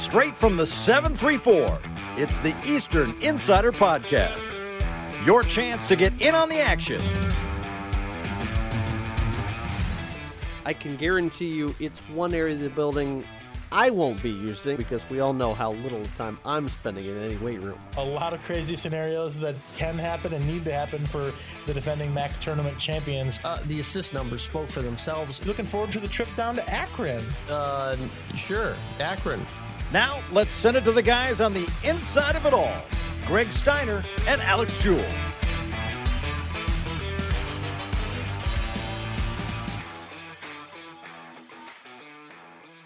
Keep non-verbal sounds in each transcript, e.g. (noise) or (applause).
Straight from the 734, it's the Eastern Insider Podcast. Your chance to get in on the action. I can guarantee you it's one area of the building I won't be using because we all know how little time I'm spending in any weight room. A lot of crazy scenarios that can happen and need to happen for the defending MAC tournament champions. Uh, the assist numbers spoke for themselves. Looking forward to the trip down to Akron. Uh, sure, Akron. Now, let's send it to the guys on the inside of it all Greg Steiner and Alex Jewell.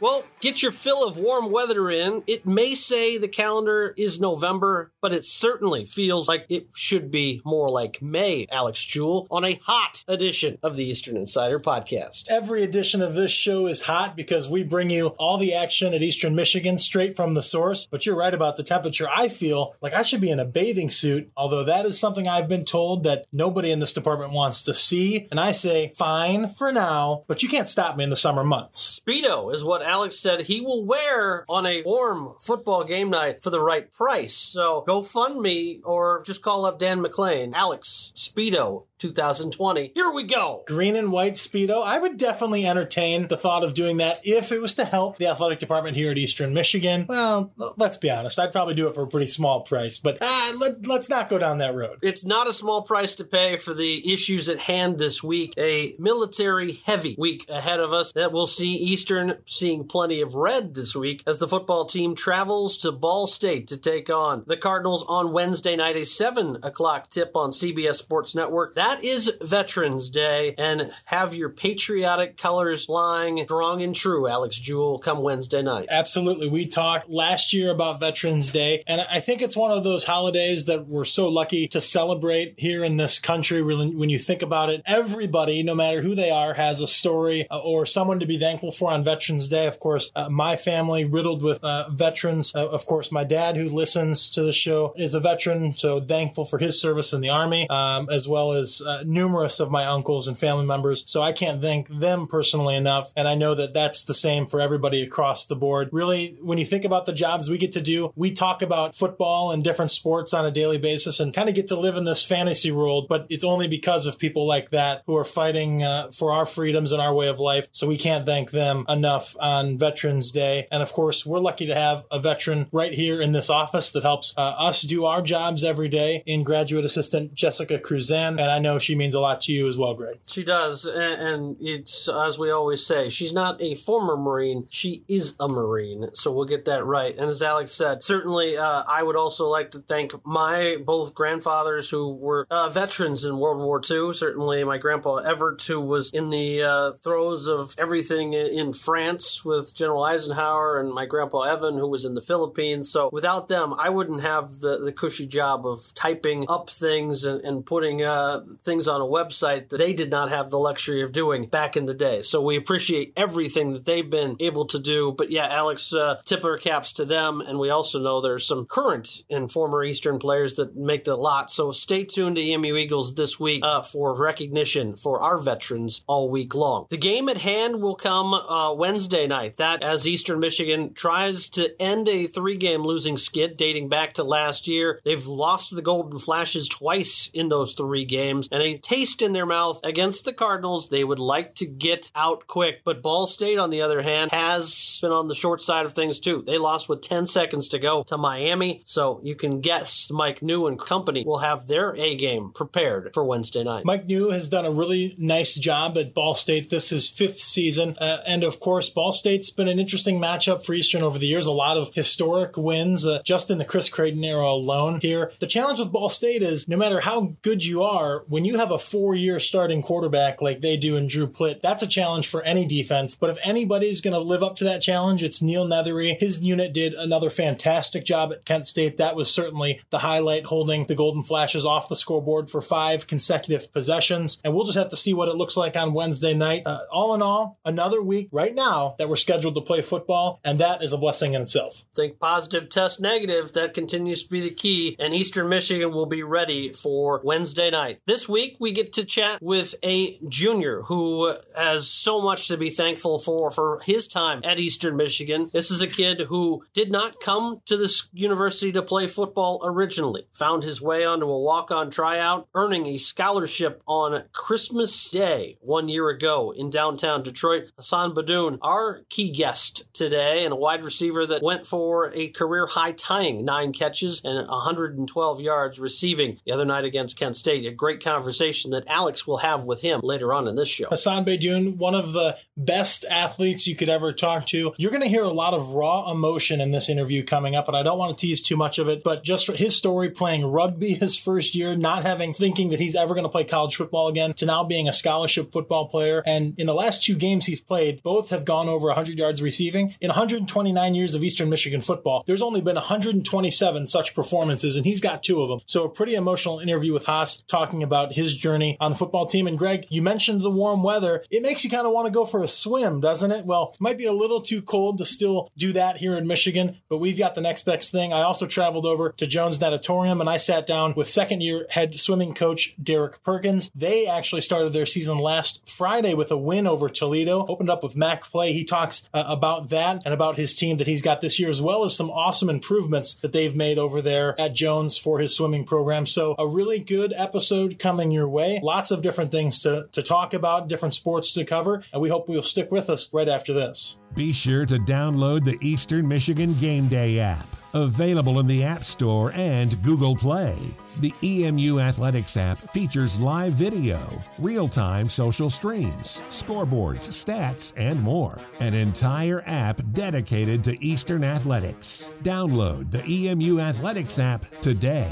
Well, get your fill of warm weather in. It may say the calendar is November, but it certainly feels like it should be more like May, Alex Jewell, on a hot edition of the Eastern Insider podcast. Every edition of this show is hot because we bring you all the action at Eastern Michigan straight from the source. But you're right about the temperature. I feel like I should be in a bathing suit, although that is something I've been told that nobody in this department wants to see. And I say, fine for now, but you can't stop me in the summer months. Speedo is what Alex said he will wear on a warm football game night for the right price. So go fund me or just call up Dan McLean. Alex Speedo 2020. Here we go. Green and white Speedo. I would definitely entertain the thought of doing that if it was to help the athletic department here at Eastern Michigan. Well, let's be honest. I'd probably do it for a pretty small price, but uh, let, let's not go down that road. It's not a small price to pay for the issues at hand this week. A military heavy week ahead of us that will see Eastern seeing plenty of red this week as the football team travels to Ball State to take on the Cardinals on Wednesday night, a 7 o'clock tip on CBS Sports Network. That is Veterans Day, and have your patriotic colors flying strong and true, Alex Jewell, come Wednesday night. Absolutely. We talked last year about Veterans Day, and I think it's one of those holidays that we're so lucky to celebrate here in this country. When you think about it, everybody, no matter who they are, has a story uh, or someone to be thankful for on Veterans Day. Of course, uh, my family riddled with uh, veterans. Uh, of course, my dad, who listens to the show, is a veteran, so thankful for his service in the Army, um, as well as uh, numerous of my uncles and family members. So I can't thank them personally enough. And I know that that's the same for everybody across the board. Really, when you think about the jobs we get to do, we talk about football and different sports on a daily basis and kind of get to live in this fantasy world. But it's only because of people like that who are fighting uh, for our freedoms and our way of life. So we can't thank them enough on Veterans Day. And of course, we're lucky to have a veteran right here in this office that helps uh, us do our jobs every day in graduate assistant Jessica Cruzan. And I know she means a lot to you as well, Greg. She does, and it's as we always say, she's not a former Marine; she is a Marine. So we'll get that right. And as Alex said, certainly, uh, I would also like to thank my both grandfathers who were uh, veterans in World War II. Certainly, my grandpa Everett, who was in the uh, throes of everything in France with General Eisenhower, and my grandpa Evan, who was in the Philippines. So without them, I wouldn't have the, the cushy job of typing up things and, and putting uh, things on a website that they did not have the luxury of doing back in the day. So we appreciate everything that they've been able to do. But yeah, Alex, uh, our caps to them. And we also know there's some current and former Eastern players that make the lot. So stay tuned to EMU Eagles this week uh, for recognition for our veterans all week long. The game at hand will come uh, Wednesday night. That as Eastern Michigan tries to end a three game losing skid dating back to last year. They've lost the Golden Flashes twice in those three games and a taste in their mouth against the Cardinals. They would like to get out quick. But Ball State, on the other hand, has been on the short side of things too. They lost with 10 seconds to go to Miami. So you can guess Mike Neu and company will have their A game prepared for Wednesday night. Mike Neu has done a really nice job at Ball State. This is fifth season. Uh, and of course, Ball State's been an interesting matchup for Eastern over the years. A lot of historic wins uh, just in the Chris Creighton era alone here. The challenge with Ball State is no matter how good you are, when you have a four year starting quarterback like they do in Drew Plitt, that's a challenge for any defense. But if anybody's going to live up to that challenge, it's Neal Neathery. His unit did another fantastic job at Kent State. That was certainly the highlight, holding the Golden Flashes off the scoreboard for five consecutive possessions. And we'll just have to see what it looks like on Wednesday night. Uh, all in all, another week right now that we're scheduled to play football, and that is a blessing in itself. Think positive, test negative. That continues to be the key, and Eastern Michigan will be ready for Wednesday night. This week we get to chat with a junior who has so much to be thankful for for his time at Eastern Michigan. This is a kid who did not come to this university to play football originally, found his way onto a walk on tryout, earning a scholarship on Christmas Day one year ago in downtown Detroit. Hassan Beydoun, our key guest today, and a wide receiver that went for a career high tying nine catches and 112 yards receiving the other night against Kent State. A great conversation that Alex will have with him later on in this show. Hassan Beydoun, one of the best athletes you could ever talk to. You're going to hear a lot of raw emotion in this interview coming up, and I don't want to tease too much of it, but just his story playing rugby (laughs) his first year, not having thinking that he's ever going to play college football again, to now being a scholarship football player. And in the last two games he's played, both have gone over 100 yards receiving. In 129 years of Eastern Michigan football, there's only been 127 such performances, and he's got two of them. So a pretty emotional interview with Haas talking about his journey on the football team. And Greg, you mentioned the warm weather. It makes you kind of want to go for a swim, doesn't it? Well, it might be a little too cold to still do that here in Michigan, but we've got the next best thing. I also traveled over to Jones Natatorium and I sat down with second year head swimming coach Derek Perkins. They actually started their season last Friday with a win over Toledo, opened up with MAC play. He talks uh, about that and about his team that he's got this year, as well as some awesome improvements that they've made over there at Jones for his swimming program. So a really good episode coming your way. Lots of different things to, to talk about, different sports to cover, and we hope you'll stick with us right after this. Be sure to download the Eastern Michigan Game Day app, available in the App Store and Google Play. The EMU Athletics app features live video, real time social streams, scoreboards, stats, and more. An entire app dedicated to Eastern athletics. Download the EMU Athletics app today.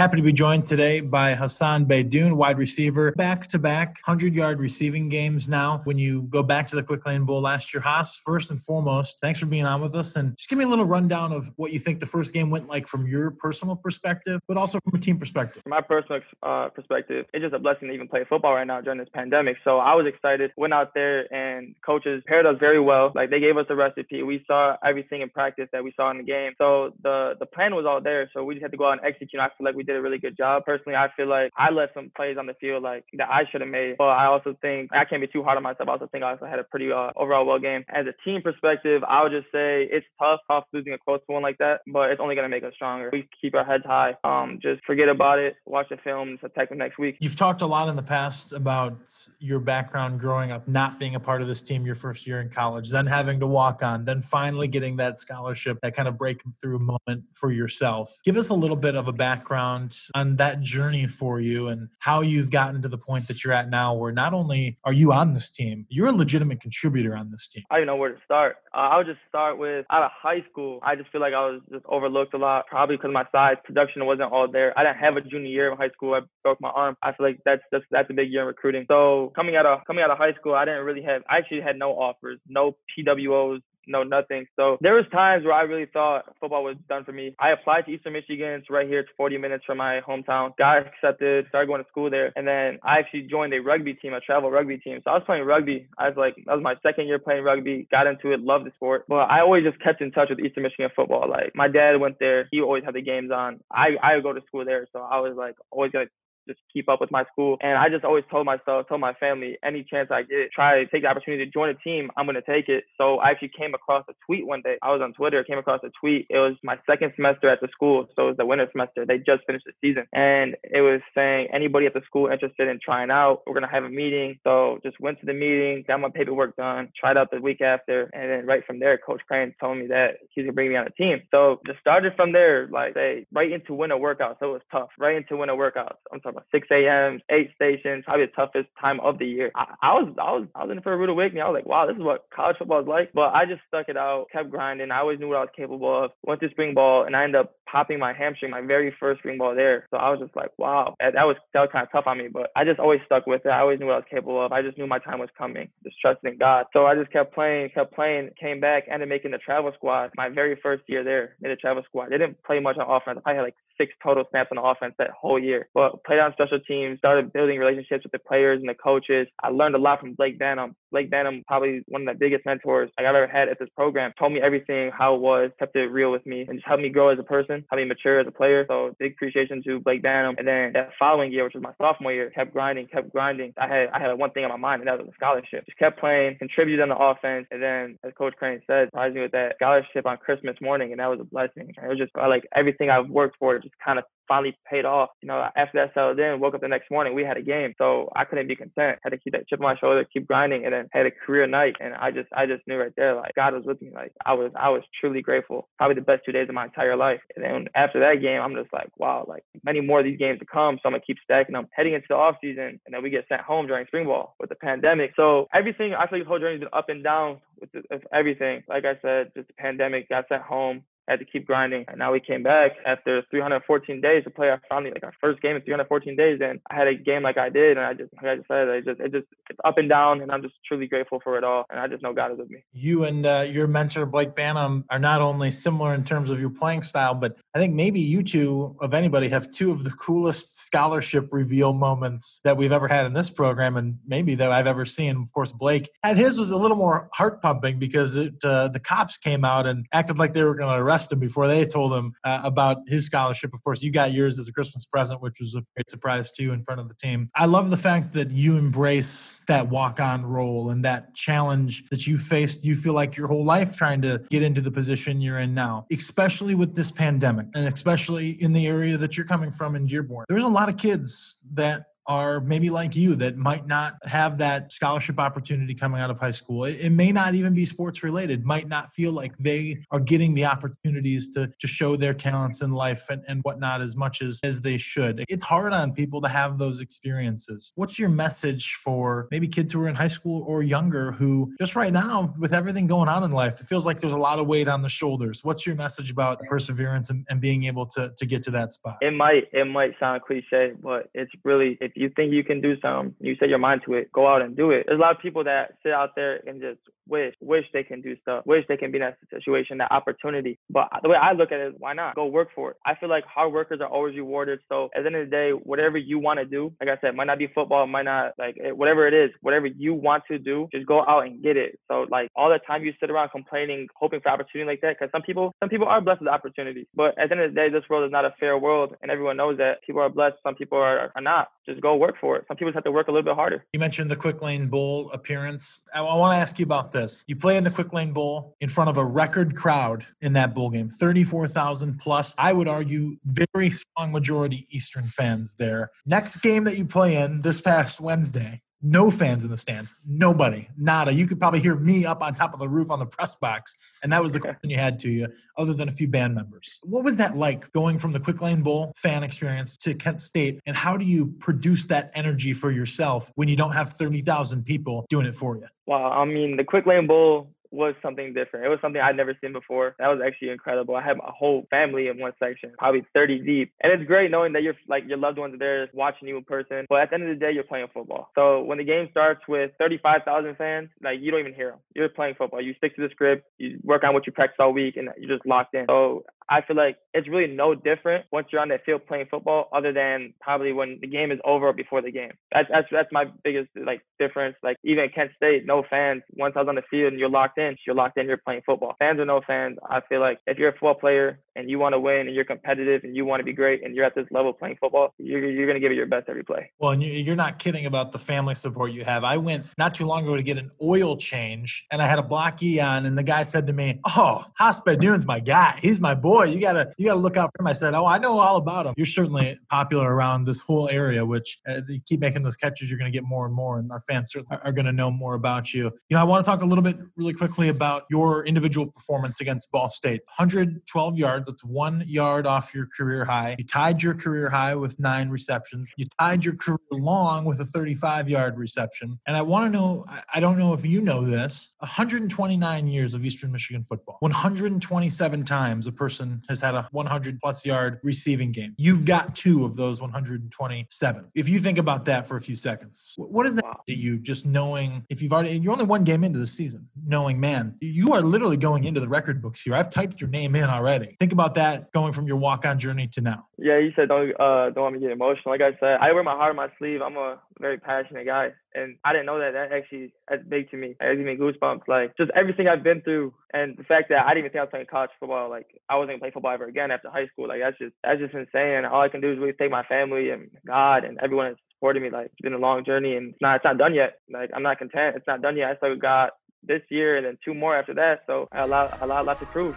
Happy to be joined today by Hassan Beydoun, wide receiver, back to back 100 yard receiving games now. When you go back to the Quick Lane Bowl last year, Haas, first and foremost, thanks for being on with us. And just give me a little rundown of what you think the first game went like from your personal perspective, but also from a team perspective. From my personal uh, perspective, it's just a blessing to even play football right now during this pandemic. So I was excited, went out there, and coaches paired us very well. Like they gave us a recipe. We saw everything in practice that we saw in the game. So the, the plan was all there. So we just had to go out and execute. I feel like we did a really good job. Personally, I feel like I left some plays on the field like that I should have made. But I also think I can't be too hard on myself. I also think I also had a pretty uh, overall well game. As a team perspective, I would just say it's tough, tough losing a close one like that, but it's only gonna make us stronger. We keep our heads high. Um, just forget about it. Watch the film. and attack them next week. You've talked a lot in the past about your background growing up, not being a part of this team your first year in college, then having to walk on, then finally getting that scholarship, that kind of breaking through moment for yourself. Give us a little bit of a background on that journey for you and how you've gotten to the point that you're at now, where not only are you on this team, you're a legitimate contributor on this team. I don't know where to start. Uh, I would just start with out of high school. I just feel like I was just overlooked a lot, probably because my size, production wasn't all there. I didn't have a junior year of high school. I broke my arm. I feel like that's that's that's a big year in recruiting. So coming out of coming out of high school, I didn't really have. I actually had no offers, no PWOs, no nothing. So there was times where I really thought football was done for me. I applied to Eastern Michigan. It's right here. It's 40 minutes from my hometown. Got accepted. Started going to school there, and then I actually joined a rugby team, a travel rugby team. So I was playing rugby. I was like, that was my second year playing rugby. Got into it. Loved the sport. But I always just kept in touch with Eastern Michigan football. Like my dad went there. He always had the games on. I I would go to school there, so I was like always gonna just keep up with my school. And I just always told myself, told my family, any chance I get, try to take the opportunity to join a team, I'm gonna take it. So I actually came across a tweet one day. I was on Twitter, came across a tweet. It was my second semester at the school, so it was the winter semester. They just finished the season, and it was saying anybody at the school interested in trying out, we're gonna have a meeting. So just went to the meeting, got my paperwork done, tried out the week after, and then right from there, Coach Crane told me that he's gonna bring me on the team. So just started from there, like say right into winter workouts. So it was tough, right into winter workouts. I'm talking 6 a.m., eight stations, probably the toughest time of the year. I, I, was I was I was in for a rude awakening. I was like, wow, this is what college football is like. But I just stuck it out, kept grinding. I always knew what I was capable of. Went to spring ball and I ended up popping my hamstring, my very first spring ball there. So I was just like, wow, that was that was kind of tough on me. But I just always stuck with it. I always knew what I was capable of. I just knew my time was coming. Just trusting God. So I just kept playing, kept playing. Came back, ended up making the travel squad. My very first year there, made the travel squad. They didn't play much on offense. I had like six total snaps on offense that whole year. But played on special teams, started building relationships with the players and the coaches. I learned a lot from Blake Banham. Blake Banham, probably one of the biggest mentors I've ever had at this program, told me everything how it was, kept it real with me, and just helped me grow as a person, helped me mature as a player. So big appreciation to Blake Banham. And then that following year, which was my sophomore year, kept grinding, kept grinding. I had I had one thing on my mind, and that was a scholarship. Just kept playing, contributed on the offense, and then as Coach Crane said, surprised me with that scholarship on Christmas morning, and that was a blessing. It was just like everything I've worked for just kind of finally paid off. You know, after that settled in, woke up the next morning, we had a game. So I couldn't be content. Had to keep that chip on my shoulder, keep grinding, and then had a career night. And I just I just knew right there, like God was with me. Like I was I was truly grateful. Probably the best two days of my entire life. And then after that game, I'm just like, wow, like many more of these games to come. So I'm gonna keep stacking them. Heading into the off season, and then we get sent home during spring ball with the pandemic. So everything I feel like whole journey's been up and down with everything. Like I said, just the pandemic, got sent home, had to keep grinding. And now we came back after 314 days to play our finally like our first game in 314 days. And I had a game like I did, and I just like I just said, I just it just it's up and down, and I'm just truly grateful for it all. And I just know God is with me. You and uh, your mentor Blake Banham are not only similar in terms of your playing style, but I think maybe you two of anybody have two of the coolest scholarship reveal moments that we've ever had in this program, and maybe that I've ever seen. Of course, Blake and his was a little more heart pumping because it, uh, the cops came out and acted like they were going to arrest him before they told him uh, about his scholarship. Of course, you got yours as a Christmas present, which was a great surprise too in front of the team. I love the fact that you embrace that walk-on role and that challenge that you faced. You feel like your whole life trying to get into the position you're in now, especially with this pandemic, and especially in the area that you're coming from in Dearborn. There's a lot of kids that are maybe like you that might not have that scholarship opportunity coming out of high school. It, it, may not even be sports related, might not feel like they are getting the opportunities to, to show their talents in life and, and whatnot as much as, as they should. It's hard on people to have those experiences. What's your message for maybe kids who are in high school or younger who just right now, with everything going on in life, it feels like there's a lot of weight on the shoulders. What's your message about perseverance and, and being able to, to get to that spot? It might, it might sound cliche, but it's really, if you think you can do something, you set your mind to it, go out and do it. There's a lot of people that sit out there and just wish, wish they can do stuff, wish they can be in that situation, that opportunity. But the way I look at it why not? Go work for it. I feel like hard workers are always rewarded. So at the end of the day, whatever you want to do, like I said, might not be football, might not like whatever it is, whatever you want to do, just go out and get it. So like all the time you sit around complaining, hoping for opportunity like that, because some people, some people are blessed with opportunities. But at the end of the day, this world is not a fair world, and everyone knows that. People are blessed, some people are, are not. Just go work for it. Some people have to work a little bit harder. You mentioned the Quick Lane Bowl appearance. I, I want to ask you about this. You play in the Quick Lane Bowl in front of a record crowd in that bowl game, 34,000 plus. I would argue very strong majority Eastern fans there. Next game that you play in this past Wednesday, no fans in the stands. Nobody. Nada. You could probably hear me up on top of the roof on the press box. And that was the question you had to you, other than a few band members. What was that like going from the Quick Lane Bowl fan experience to Kent State? And how do you produce that energy for yourself when you don't have 30,000 people doing it for you? Wow. I mean, the Quick Lane Bowl was something different. It was something I'd never seen before. That was actually incredible. I had my whole family in one section, probably 30 deep. And it's great knowing that you're like your loved ones are there watching you in person. But at the end of the day, you're playing football. So when the game starts with 35,000 fans, like you don't even hear them. You're playing football. You stick to the script. You work on what you practice all week, and you're just locked in. So I feel like it's really no different once you're on that field playing football, other than probably when the game is over or before the game. That's that's that's my biggest like difference. Like even at Kent State, no fans. Once I was on the field and you're locked in, you're locked in. You're playing football. Fans or no fans, I feel like if you're a football player and you want to win and you're competitive and you want to be great and you're at this level playing football, you're you're gonna give it your best every play. Well, and you're not kidding about the family support you have. I went not too long ago to get an oil change, and I had a block E on, and the guy said to me, "Oh, Haas Beydoun's my guy. He's my boy. You gotta you gotta look out for him." I said, "Oh, I know all about him. You're certainly popular around this whole area, which uh, you keep making those catches, you're gonna get more and more, and our fans certainly are gonna know more about you. You know, I want to talk a little bit really quickly about your individual performance against Ball State. 112 yards. That's one yard off your career high. You tied your career high with nine receptions. You tied your career long with a 35 yard reception. And I want to know I don't know if you know this 129 years of Eastern Michigan football, 127 times a person has had a 100 plus yard receiving game. You've got two of those 127. If you think about that for a few seconds, what does that wow. to you just knowing if you've already, you're only one game into the season, knowing, man, you are literally going into the record books here. I've typed your name in already. Think about that going from your walk on journey to now. Yeah, you said don't uh don't want me to get emotional. Like I said, I wear my heart on my sleeve. I'm a very passionate guy, and I didn't know that. That actually that's big to me. It gives me goosebumps. Like just everything I've been through, and the fact that I didn't even think I was playing college football. Like I wasn't gonna play football ever again after high school. Like that's just that's just insane. All I can do is really thank my family and God and everyone that's supported me. Like it's been a long journey, and it's not it's not done yet. Like I'm not content. It's not done yet. I still got this year and then two more after that. So a lot, a lot, a lot to prove.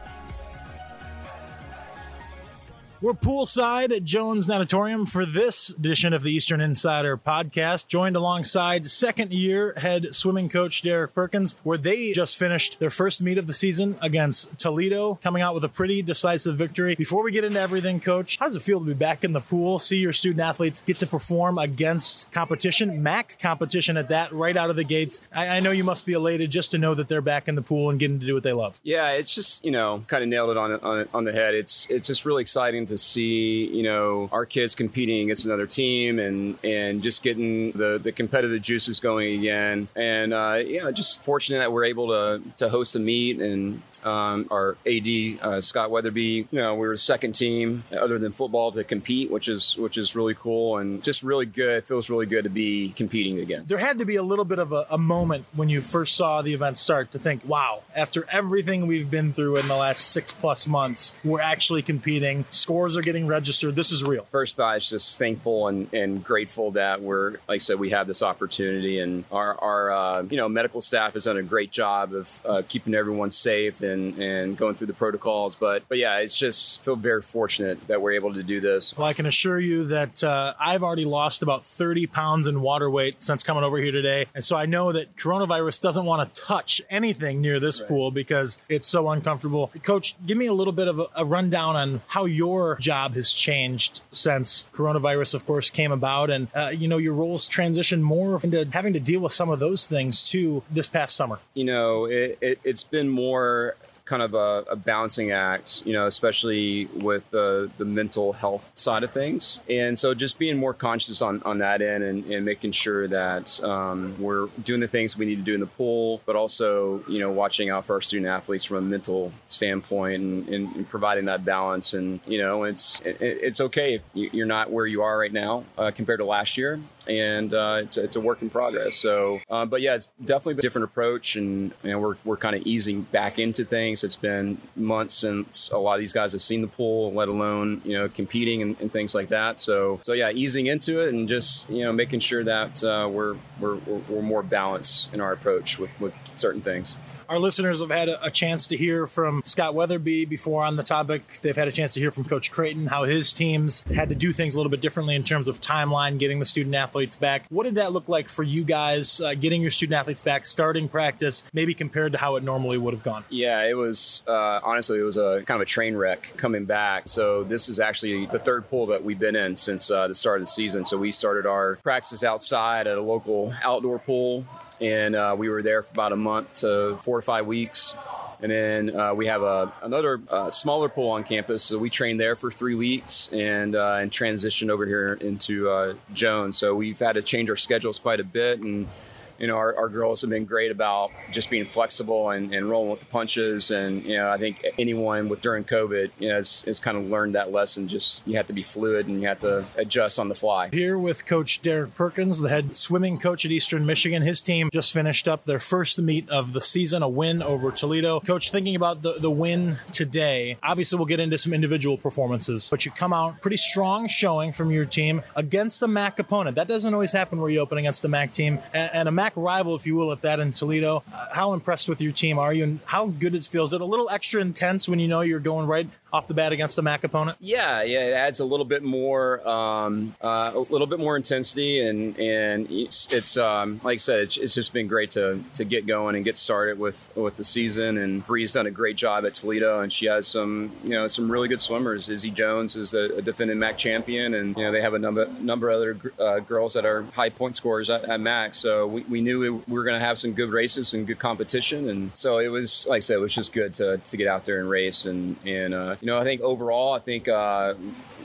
We're poolside at Jones Natatorium for this edition of the Eastern Insider podcast, joined alongside second year head swimming coach Derek Perkins, where they just finished their first meet of the season against Toledo, coming out with a pretty decisive victory. Before we get into everything, coach, how does it feel to be back in the pool, see your student athletes get to perform against competition, MAC competition at that, right out of the gates? I, I know you must be elated just to know that they're back in the pool and getting to do what they love. Yeah, it's just, you know, kind of nailed it on, on, on the head. It's, it's just really exciting to see you know our kids competing against another team and and just getting the the competitive juices going again and uh, yeah just fortunate that we're able to to host a meet and um, our AD uh, Scott Wetherbee. You know, we were the second team other than football to compete, which is which is really cool and just really good. It feels really good to be competing again. There had to be a little bit of a, a moment when you first saw the event start to think, "Wow!" After everything we've been through in the last six plus months, we're actually competing. Are getting registered. This is real. First thought is just thankful and, and grateful that we're, like I said, we have this opportunity, and our, our uh, you know medical staff has done a great job of uh, keeping everyone safe and, and going through the protocols. But but yeah, it's just feel very fortunate that we're able to do this. Well, I can assure you that uh, I've already lost about 30 pounds in water weight since coming over here today, and so I know that coronavirus doesn't want to touch anything near this right. pool because it's so uncomfortable. Coach, give me a little bit of a, a rundown on how your job has changed since coronavirus, of course, came about, and uh, you know your roles transitioned more into having to deal with some of those things too this past summer. You know, it, it, it's been more kind of a, a, balancing act, you know, especially with the, the mental health side of things. And so just being more conscious on, on that end and, and making sure that um, we're doing the things we need to do in the pool, but also, you know, watching out for our student athletes from a mental standpoint and, and, and providing that balance. And, you know, it's, it, it's okay if you're not where you are right now uh, compared to last year and uh, it's, it's a work in progress. So, uh, but yeah, it's definitely a different approach, and know, we're we're kind of easing back into things. It's been months since a lot of these guys have seen the pool, let alone you know competing and, and things like that. So, so yeah, easing into it and just you know making sure that uh, we're, we're we're more balanced in our approach with with certain things. Our listeners have had a, chance to hear from Scott Wetherbee before on the topic. They've had a chance to hear from Coach Creighton how his teams had to do things a little bit differently in terms of timeline, getting the student athletes back. What did that look like for you guys, uh, getting your student athletes back, starting practice, maybe compared to how it normally would have gone? Yeah, it was uh, honestly, it was a kind of a train wreck coming back. So this is actually the third pool that we've been in since uh, the start of the season. So we started our practice outside at a local outdoor pool and uh, we were there for about a month to four to five weeks. And then uh, we have a, another uh, smaller pool on campus, so we trained there for three weeks and uh, and transitioned over here into uh, Jones. So we've had to change our schedules quite a bit, and you know, our, our girls have been great about just being flexible and, and rolling with the punches. And, you know, I think anyone with during COVID, you know, has, has kind of learned that lesson. Just you have to be fluid and you have to adjust on the fly. Here with Coach Derek Perkins, the head swimming coach at Eastern Michigan. His team just finished up their first meet of the season, a win over Toledo. Coach, thinking about the, the win today, obviously we'll get into some individual performances, but you come out pretty strong showing from your team against a MAC opponent. That doesn't always happen where you open against a MAC team and, and a MAC rival, if you will, at that in Toledo. Uh, how impressed with your team are you, and how good it feels? Is it a little extra intense when you know you're going right off the bat against a MAC opponent? Yeah, yeah, it adds a little bit more, um, uh, a little bit more intensity, and and it's, it's um, like I said, it's, it's, just been great to to get going and get started with with the season. And Bree's done a great job at Toledo, and she has some you know some really good swimmers. Izzy Jones is a, a defending MAC champion, and you know they have a number number of other uh, girls that are high point scorers at, at MAC. So we, we knew we, we were going to have some good races and good competition, and so it was like I said, it was just good to to get out there and race. And and uh, you know I think overall, I think uh,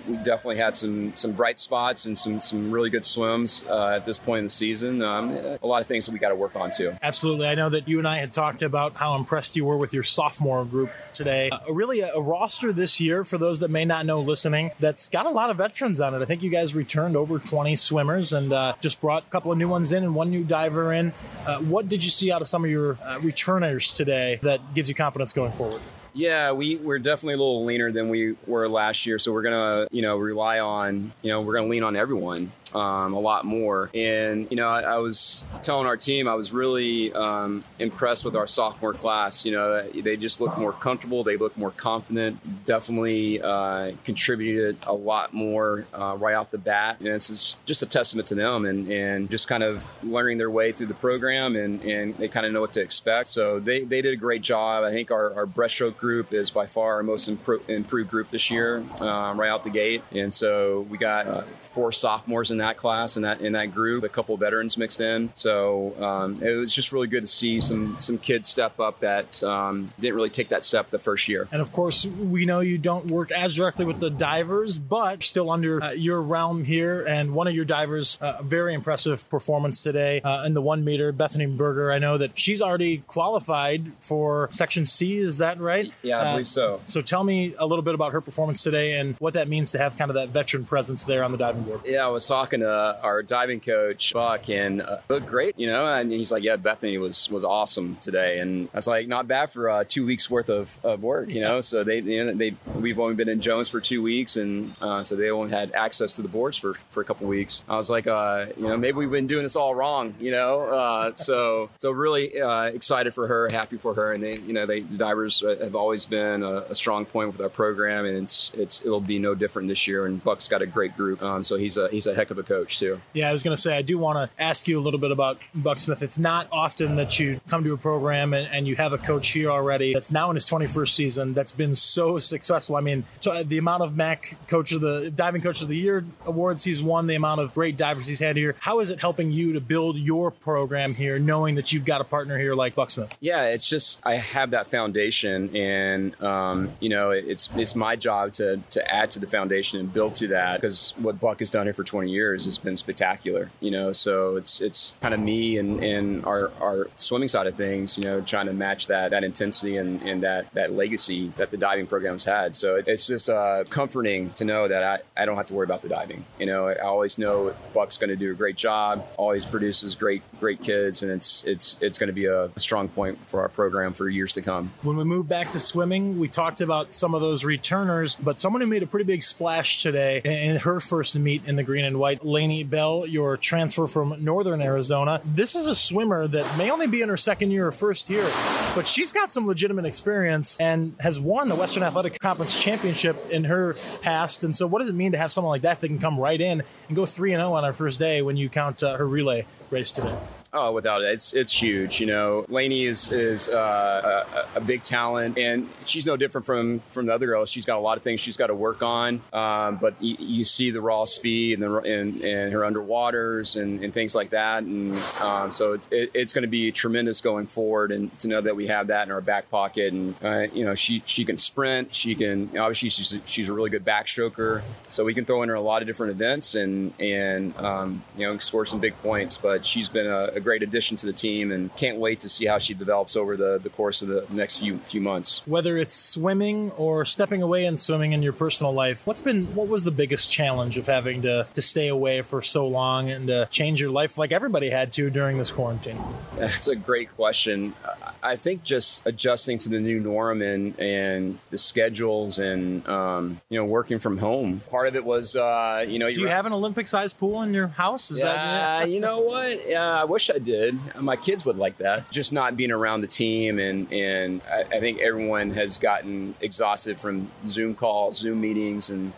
we definitely had some some bright spots and some some really good swims uh, at this point in the season. Um, a lot of things that we got to work on too. Absolutely, I know that you and I had talked about how impressed you were with your sophomore group today. Uh, really, a, a, roster this year for those that may not know listening that's got a lot of veterans on it. I think you guys returned over 20 swimmers and uh, just brought a couple of new ones in and one new diver in. Uh, what did you see out of some of your uh, returners today that gives you confidence going forward? Yeah, we we're definitely a little leaner than we were last year, so we're gonna you know rely on you know we're gonna lean on everyone um, a lot more. And you know, I, I, was telling our team I was really um, impressed with our sophomore class. You know, they just look more comfortable, they look more confident. Definitely uh, contributed a lot more uh, right off the bat, and it's just a testament to them and, and just kind of learning their way through the program, and, and they kind of know what to expect. So they, they did a great job. I think our, our breaststroke group is by far our most impro- improved group this year, um, right out the gate, and so we got uh, four sophomores in that class and that in that group, a couple veterans mixed in. So um, it was just really good to see some some kids step up that um, didn't really take that step the first year. And of course, we know you don't work as directly with the divers, but still under uh, your realm here. And one of your divers, uh, very impressive performance today uh, in the one meter, Bethany Berger. I know that she's already qualified for Section C. Is that right? Yeah, I believe so. So tell me a little bit about her performance today and what that means to have kind of that veteran presence there on the diving board. Yeah, I was talking to our diving coach Buck, and uh, looked great, you know. And he's like, "Yeah, Bethany was was awesome today," and I was like, "Not bad for uh, two weeks worth of, of work, you know." So they, you know, they we've only been in Jones for two weeks, and uh, so they only had access to the boards for for a couple weeks. I was like, uh, you know, maybe we've been doing this all wrong, you know. Uh, so so really uh, excited for her, happy for her, and they, you know, they the divers have always been a, a strong point with our program, and it's it's it'll be no different this year. And Buck's got a great group, um, so he's a he's a heck of a coach too. Yeah, I was going to say I do want to ask you a little bit about Buck Smith. It's not often that you come to a program and, and you have a coach here already that's now in his 21st season that's been so successful. I mean, uh, the amount of MAC Coach of the Diving Coach of the Year awards he's won, the amount of great divers he's had here. How is it helping you to build your program here, knowing that you've got a partner here like Buck Smith? Yeah, it's just I have that foundation, and um, you know, it's it's my job to to add to the foundation and build to that because what Buck has done here for 20 years has been spectacular. You know, so it's it's kind of me and, and our our swimming side of things. You know, trying to match that that intensity and, and that that legacy that the diving program's had. So it's just uh, comforting to know that I, I don't have to worry about the diving. You know, I always know Buck's going to do a great job. Always produces great great kids, and it's it's it's going to be a strong point for our program for years to come. When we move back to swimming, we talked about some of those returners, but someone who made a pretty big splash today in her first meet in the green and white, Lainey Bell, your transfer from Northern Arizona. This is a swimmer that may only be in her second year or first year, but she's got some legitimate experience and has won the Western Athletic Conference championship in her past. And so, what does it mean to have someone like that that can come right in and go 3 0 on her first day when you count uh, her relay race today? Oh, without it, it's it's huge. You know, Lainey is is uh, a, a, big talent, and she's no different from from the other girls. She's got a lot of things she's got to work on, um, but y- you see the raw speed and the and, and her underwaters and, and things like that, and um, so it, it, it's going to be tremendous going forward. And to know that we have that in our back pocket, and uh, you know, she she can sprint, she can obviously she's she's a really good backstroker, so we can throw in her a lot of different events and and um, you know score some big points. But she's been a, a great addition to the team and can't wait to see how she develops over the, the course of the next few few months. Whether it's swimming or stepping away and swimming in your personal life, what's been what was the biggest challenge of having to, to stay away for so long and to change your life like everybody had to during this quarantine? That's a great question. I think just adjusting to the new norm and and the schedules and um, you know working from home. Part of it was uh, you know. Do you, have an Olympic sized pool in your house? Is yeah, that you know what? Yeah, I wish I I did. My kids would like that. Just not being around the team, and and I, I think everyone has gotten exhausted from Zoom calls, Zoom meetings, and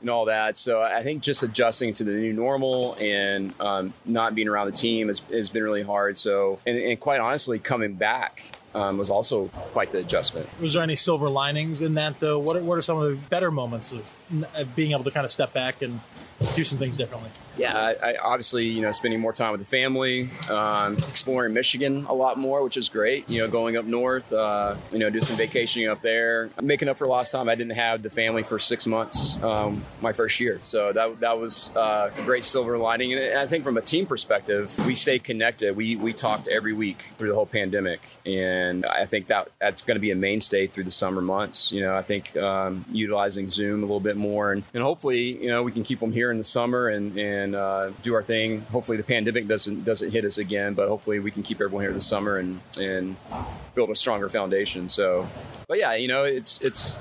and all that. So I think just adjusting to the new normal and um, not being around the team has, has been really hard. So and, and quite honestly, coming back um, was also quite the adjustment. Was there any silver linings in that, though? What are, what are some of the better moments of, of being able to kind of step back and do some things differently? Yeah, I, I obviously, you know, spending more time with the family, um, exploring Michigan a lot more, which is great. You know, going up north, uh, you know, do some vacationing up there. making up for lost time. I didn't have the family for six months um, my first year, so that that was uh, a great silver lining. And I think from a team perspective, we stay connected. We we talked every week through the whole pandemic, and I think that that's going to be a mainstay through the summer months. You know, I think um, utilizing Zoom a little bit more, and, and hopefully, you know, we can keep them here in the summer and and uh, do our thing. Hopefully, the pandemic doesn't doesn't hit us again, but hopefully, we can keep everyone here this summer and and build a stronger foundation. So, but yeah, you know, it's it's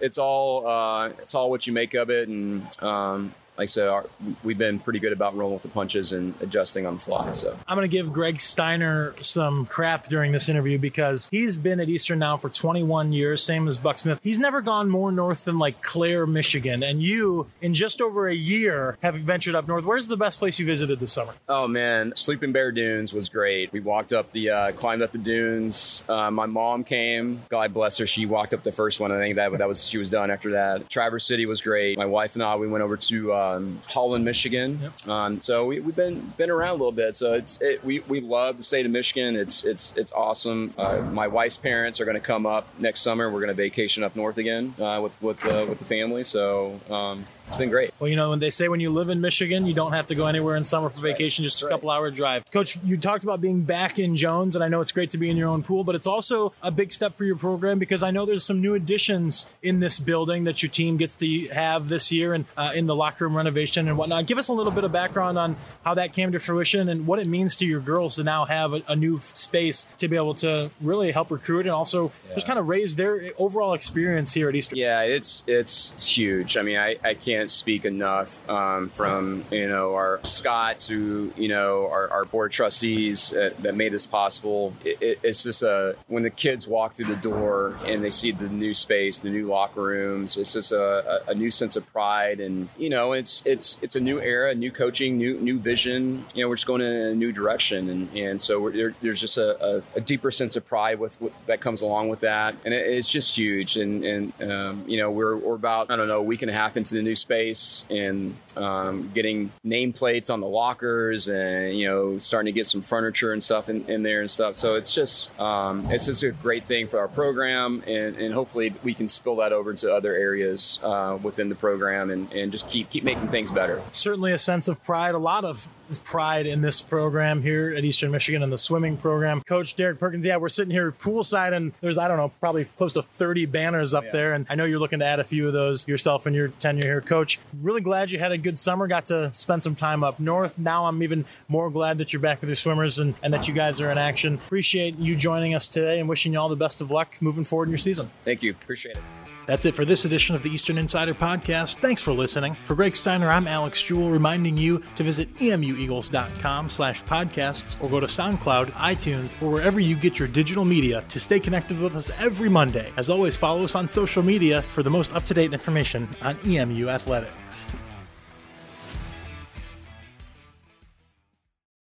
it's all uh, it's all what you make of it, and um, like I said, our, we've been pretty good about rolling with the punches and adjusting on the fly. So I'm going to give Greg Steiner some crap during this interview because he's been at Eastern now for 21 years, same as Buck Smith. He's never gone more north than like Clare, Michigan, and you, in just over a year, have ventured up north. Where's the best place you visited this summer? Oh man, Sleeping Bear Dunes was great. We walked up the, uh, climbed up the dunes. Uh, my mom came. God bless her. She walked up the first one. I think that that was she was done after that. Traverse City was great. My wife and I we went over to. Uh, um, Holland, Michigan. Yep. Um, so we, have been been around a little bit. So it's it, we we love the state of Michigan. It's it's it's awesome. Uh, my wife's parents are going to come up next summer. We're going to vacation up north again uh, with with uh, with the family. So um, it's been great. Well, you know when they say when you live in Michigan, you don't have to go anywhere in summer for That's vacation. Right. Just That's a couple right. hour drive. Coach, you talked about being back in Jones, and I know it's great to be in your own pool, but it's also a big step for your program because I know there's some new additions in this building that your team gets to have this year and uh, in the locker room renovation and whatnot. Give us a little bit of background on how that came to fruition and what it means to your girls to now have a, a new space to be able to really help recruit and also yeah. just kind of raise their overall experience here at Eastern. Yeah, it's it's huge. I mean, I, I can't speak enough um, from you know our Scott to you know our, our board trustees that, that made this possible. It, it, it's just a when the kids walk through the door and they see the new space, the new locker rooms. It's just a, a, a new sense of pride, and you know, it's it's it's a new era, new coaching, new new vision. You know, we're just going in a new direction, and and so there, there's just a, a, a, deeper sense of pride with, with, that comes along with that, and it, it's just huge. And and um, you know, we're we're about I don't know a week and a half into the new space, and um, getting nameplates on the lockers, and you know, starting to get some furniture and stuff in, in there and stuff. So it's just um, it's just a great thing for our program, and, and hopefully we can spill that over to other areas uh, within the program, and, and just keep keep making things better. Certainly a sense of pride, a lot of pride in this program here at Eastern Michigan and the swimming program. Coach Derek Perkins, yeah, we're sitting here poolside and there's, I don't know, probably close to 30 banners up yeah. there. And I know you're looking to add a few of those yourself in your tenure here. Coach, really glad you had a good summer, got to spend some time up north. Now I'm even more glad that you're back with your swimmers and, and that you guys are in action. Appreciate you joining us today and wishing you all the best of luck moving forward in your season. Thank you. Appreciate it. That's it for this edition of the Eastern Insider Podcast. Thanks for listening. For Greg Steiner, I'm Alex Jewell, reminding you to visit emueagles.com slash podcasts or go to SoundCloud, iTunes, or wherever you get your digital media to stay connected with us every Monday. As always, follow us on social media for the most up-to-date information on EMU athletics.